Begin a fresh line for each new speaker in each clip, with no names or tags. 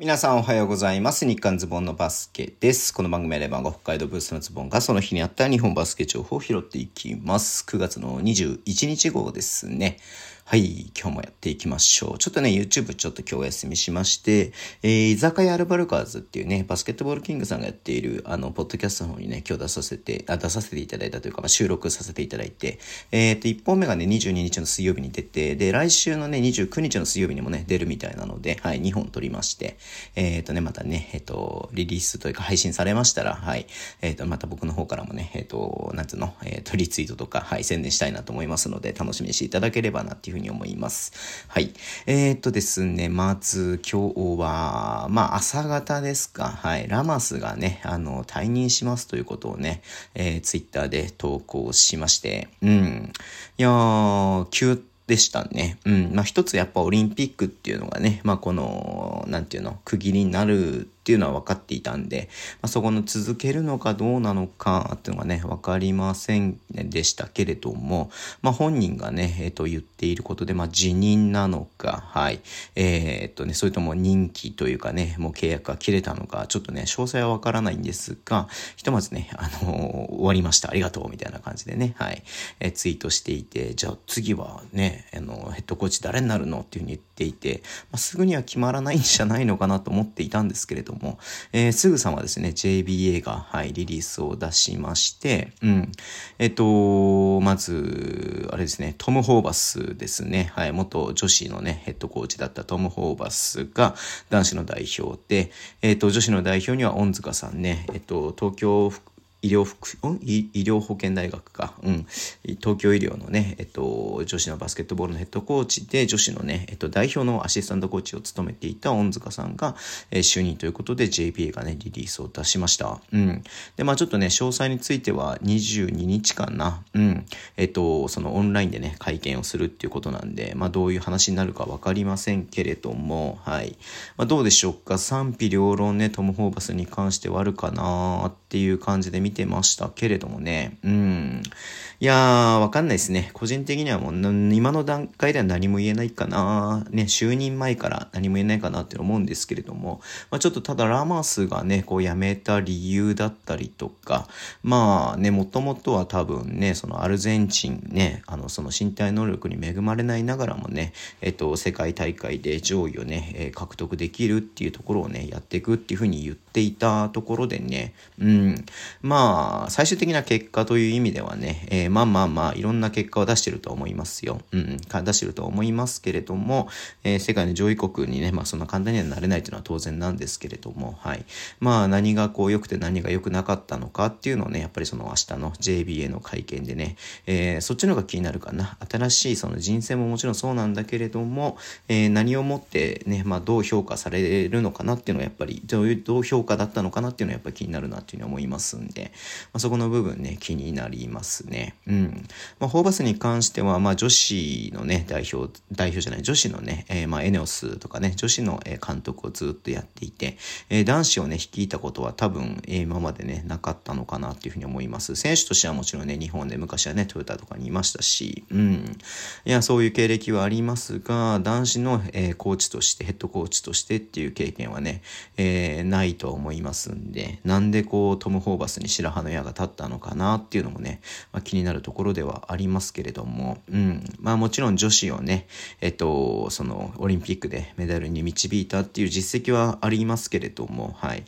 皆さんおはようございます。日刊ズボンのバスケです。この番組はレバンが北海道ブースのズボンがその日にあった日本バスケ情報を拾っていきます。9月の21日号ですね。はい、今日もやっていきましょう。ちょっとね、YouTube ちょっと今日お休みしまして、えー、居酒屋アルバルカーズっていうね、バスケットボールキングさんがやっている、あの、ポッドキャストの方にね、今日出させて、あ出させていただいたというか、まあ、収録させていただいて、えっ、ー、と、1本目がね、22日の水曜日に出て、で、来週のね、29日の水曜日にもね、出るみたいなので、はい、2本撮りまして、えっ、ー、とね、またね、えっ、と、リリースというか配信されましたら、はい、えっ、と、また僕の方からもね、えっ、と、なんつうの、えっ、と、リツイートとか、はい、宣伝したいなと思いますので、楽しみにしていただければなっていうふうに思います。はい。えー、っとですね、まず今日は、まあ朝方ですか。はい。ラマスがね、あの、退任しますということをね、えー、ツイッターで投稿しまして、うん。いやー、急でしたね。うん。まあ一つやっぱオリンピックっていうのがね、まあこの、なんていうの、区切りになるっていうのは分かっていたんで、まあ、そこの続けるのかどうなのかっていうのがね、分かりませんでしたけれども、まあ、本人がね、えっ、ー、と、言っていることで、まあ、辞任なのか、はい、えー、っとね、それとも任期というかね、もう契約が切れたのか、ちょっとね、詳細は分からないんですが、ひとまずね、あのー、終わりました、ありがとう、みたいな感じでね、はい、えー、ツイートしていて、じゃあ次はね、あの、ヘッドコーチ誰になるの？っていうふうに言ってていて、まあ、すぐには決まらないんじゃないのかなと思っていたんですけれども、えー、すぐさまですね、JBA が、はい、リリースを出しまして、うん。えっと、まず、あれですね、トム・ホーバスですね、はい、元女子のね、ヘッドコーチだったトム・ホーバスが男子の代表で、えっと、女子の代表には恩塚さんね、えっと、東京医療福、医療保健大学か、うん、東京医療のね、えっと、女子のバスケットボールのヘッドコーチで、女子のね、えっと、代表のアシスタントコーチを務めていた恩塚さんが、えー、就任ということで JPA がね、リリースを出しました。うん。で、まあちょっとね、詳細については22日かな、うん。えっと、そのオンラインでね、会見をするっていうことなんで、まあどういう話になるかわかりませんけれども、はい。まあどうでしょうか、賛否両論ね、トム・ホーバスに関してはあるかなっていう感じで見見てましたけれどもね。うん。いやー、わかんないですね。個人的にはもう、今の段階では何も言えないかな。ね、就任前から何も言えないかなって思うんですけれども、まあ、ちょっとただラマスがね、こう辞めた理由だったりとか、まあね、もともとは多分ね、そのアルゼンチンね、あの、その身体能力に恵まれないながらもね、えっと、世界大会で上位をね、え、獲得できるっていうところをね、やっていくっていうふうに言ってていたところでね、うん、まあ、最終的な結果という意味ではね、えー、まあまあまあ、いろんな結果を出してると思いますよ。うん、出してると思いますけれども、えー、世界の上位国にね、まあそんな簡単にはなれないというのは当然なんですけれども、はい。まあ何がこう良くて何が良くなかったのかっていうのをね、やっぱりその明日の JBA の会見でね、えー、そっちの方が気になるかな。新しいその人生ももちろんそうなんだけれども、えー、何をもってね、まあどう評価されるのかなっていうのはやっぱり、どういうどう評価だったのかなっていうのはやっぱり気になるなっていうふうに思いますんで、まあ、そこの部分ね、気になりますね。うん。まあ、ホーバスに関しては、まあ、女子のね、代表、代表じゃない、女子のね、えー、まあ、エネオスとかね、女子の監督をずっとやっていて、えー、男子をね、率いたことは多分、えー、今までね、なかったのかなっていうふうに思います。選手としてはもちろんね、日本で昔はね、トヨタとかにいましたし、うん。いや、そういう経歴はありますが、男子の、えー、コーチとして、ヘッドコーチとしてっていう経験はね、えー、ないとと思いますんで、なんでこう、トム・ホーバスに白羽の矢が立ったのかなっていうのもね、まあ、気になるところではありますけれども、うん。まあもちろん女子をね、えっと、そのオリンピックでメダルに導いたっていう実績はありますけれども、はい。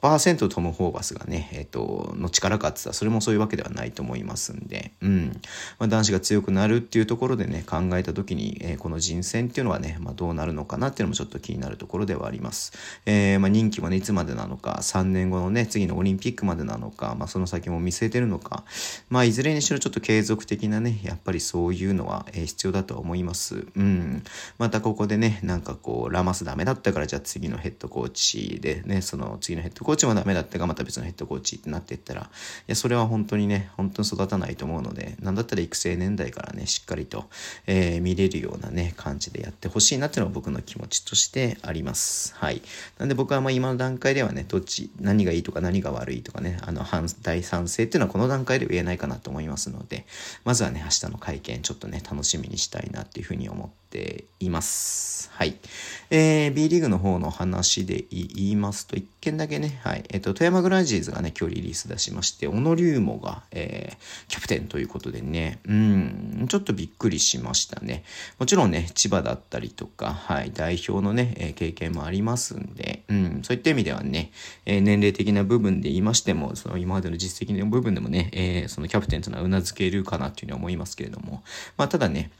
100%トム・ホーバスがね、えっと、の力かって言ったらそれもそういうわけではないと思いますんで、うん。まあ男子が強くなるっていうところでね、考えた時に、えー、この人選っていうのはね、まあどうなるのかなっていうのもちょっと気になるところではあります。えー、まあ任期もね、いつまでなのか、3年後のね、次のオリンピックまでなのか、まあその先も見据えてるのか、まあいずれにしろちょっと継続的なね、やっぱりそういうのは、え、必要だと思います。うん。またここでね、なんかこう、ラマスダメだったから、じゃあ次のヘッドコーチでね、その次のヘッドコーチもダメだったが、また別のヘッドコーチってなっていったら、いや、それは本当にね、本当に育たないと思うので、なんだったら育成年代からね、しっかりと、えー、見れるようなね、感じでやってほしいなっていうのは僕の気持ちとしてあります。はい。なんで僕はまあ今の段階でははね、どっち、何がいいとか何が悪いとかね、あの、反、大賛成っていうのはこの段階で言えないかなと思いますので、まずはね、明日の会見ちょっとね、楽しみにしたいなっていうふうに思っています。はい。えー、B リーグの方の話で言いますと、一件だけね、はい。えっ、ー、と、富山グランジーズがね、今日リリース出しまして、小野龍馬が、えー、キャプテンということでね、うん、ちょっとびっくりしましたね。もちろんね、千葉だったりとか、はい、代表のね、え経験もありますんで、うん、そういった意味ではね、ねえ年齢的な部分で言いましても、その今までの実績の部分でもね、えそのキャプテンというのは頷けるかなというふうに思いますけれども、まあ、ただね、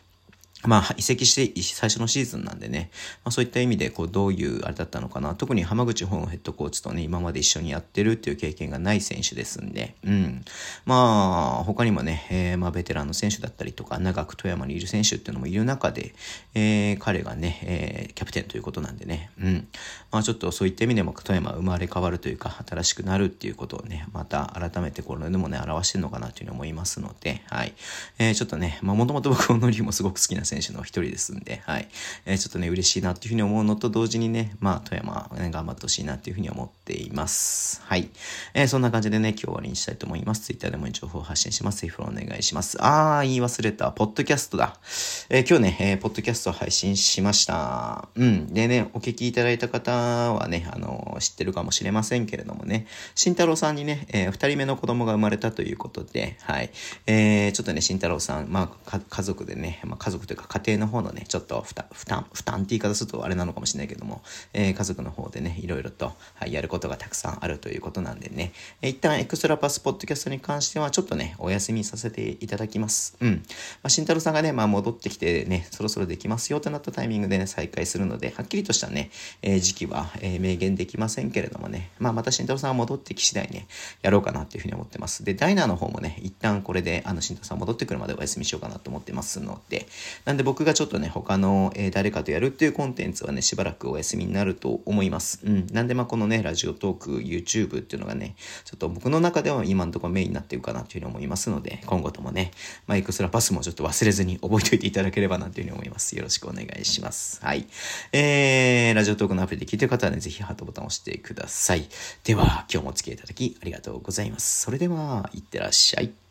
まあ、移籍して最初のシーズンなんでね、まあ、そういった意味で、こう、どういうあれだったのかな。特に浜口本ヘッドコーチとね、今まで一緒にやってるっていう経験がない選手ですんで、うん。まあ、他にもね、えー、まあ、ベテランの選手だったりとか、長く富山にいる選手っていうのもいる中で、えー、彼がね、えー、キャプテンということなんでね、うん。まあ、ちょっとそういった意味でも、富山生まれ変わるというか、新しくなるっていうことをね、また改めてこれでもね、表してるのかなというふうに思いますので、はい。えー、ちょっとね、まあ、もともと僕、このリもすごく好きな選手の一人ですんで、はい。えー、ちょっとね、嬉しいなっていうふうに思うのと同時にね、まあ、富山、ね、頑張ってほしいなっていうふうに思っています。はい。えー、そんな感じでね、今日終わりにしたいと思います。Twitter でも情報発信します。ぜひフォローお願いします。あー、言い忘れた。ポッドキャストだ。えー、今日ね、えー、ポッドキャスト配信しました。うん。でね、お聞きいただいた方はね、あの、知ってるかもしれませんけれどもね、慎太郎さんにね、えー、二人目の子供が生まれたということで、はい。えー、ちょっとね、慎太郎さん、まあ、家族でね、まあ、家族と家庭の方のね、ちょっと負担、負担、負担って言い方するとあれなのかもしれないけども、えー、家族の方でね、いろいろと、はい、やることがたくさんあるということなんでね、えー、一旦エクストラパスポッドキャストに関してはちょっとね、お休みさせていただきます。うん。まあ、慎太郎さんがね、まあ戻ってきてね、そろそろできますよとなったタイミングでね、再開するので、はっきりとしたね、えー、時期は、えー、明言できませんけれどもね、まあまた慎太郎さんが戻ってき次第ね、やろうかなっていうふうに思ってます。で、ダイナーの方もね、一旦これで、あの、慎太郎さん戻ってくるまでお休みしようかなと思ってますので、なんで僕がちょっとね、他の、えー、誰かとやるっていうコンテンツはね、しばらくお休みになると思います。うん。なんでまあこのね、ラジオトーク、YouTube っていうのがね、ちょっと僕の中では今のところメインになってるかなというふうに思いますので、今後ともね、マイクスラパスもちょっと忘れずに覚えておいていただければなというふうに思います。よろしくお願いします。はい。えー、ラジオトークのアプリで聞いてる方はね、ぜひハートボタンを押してください。では、今日もお付き合いいただきありがとうございます。それでは、いってらっしゃい。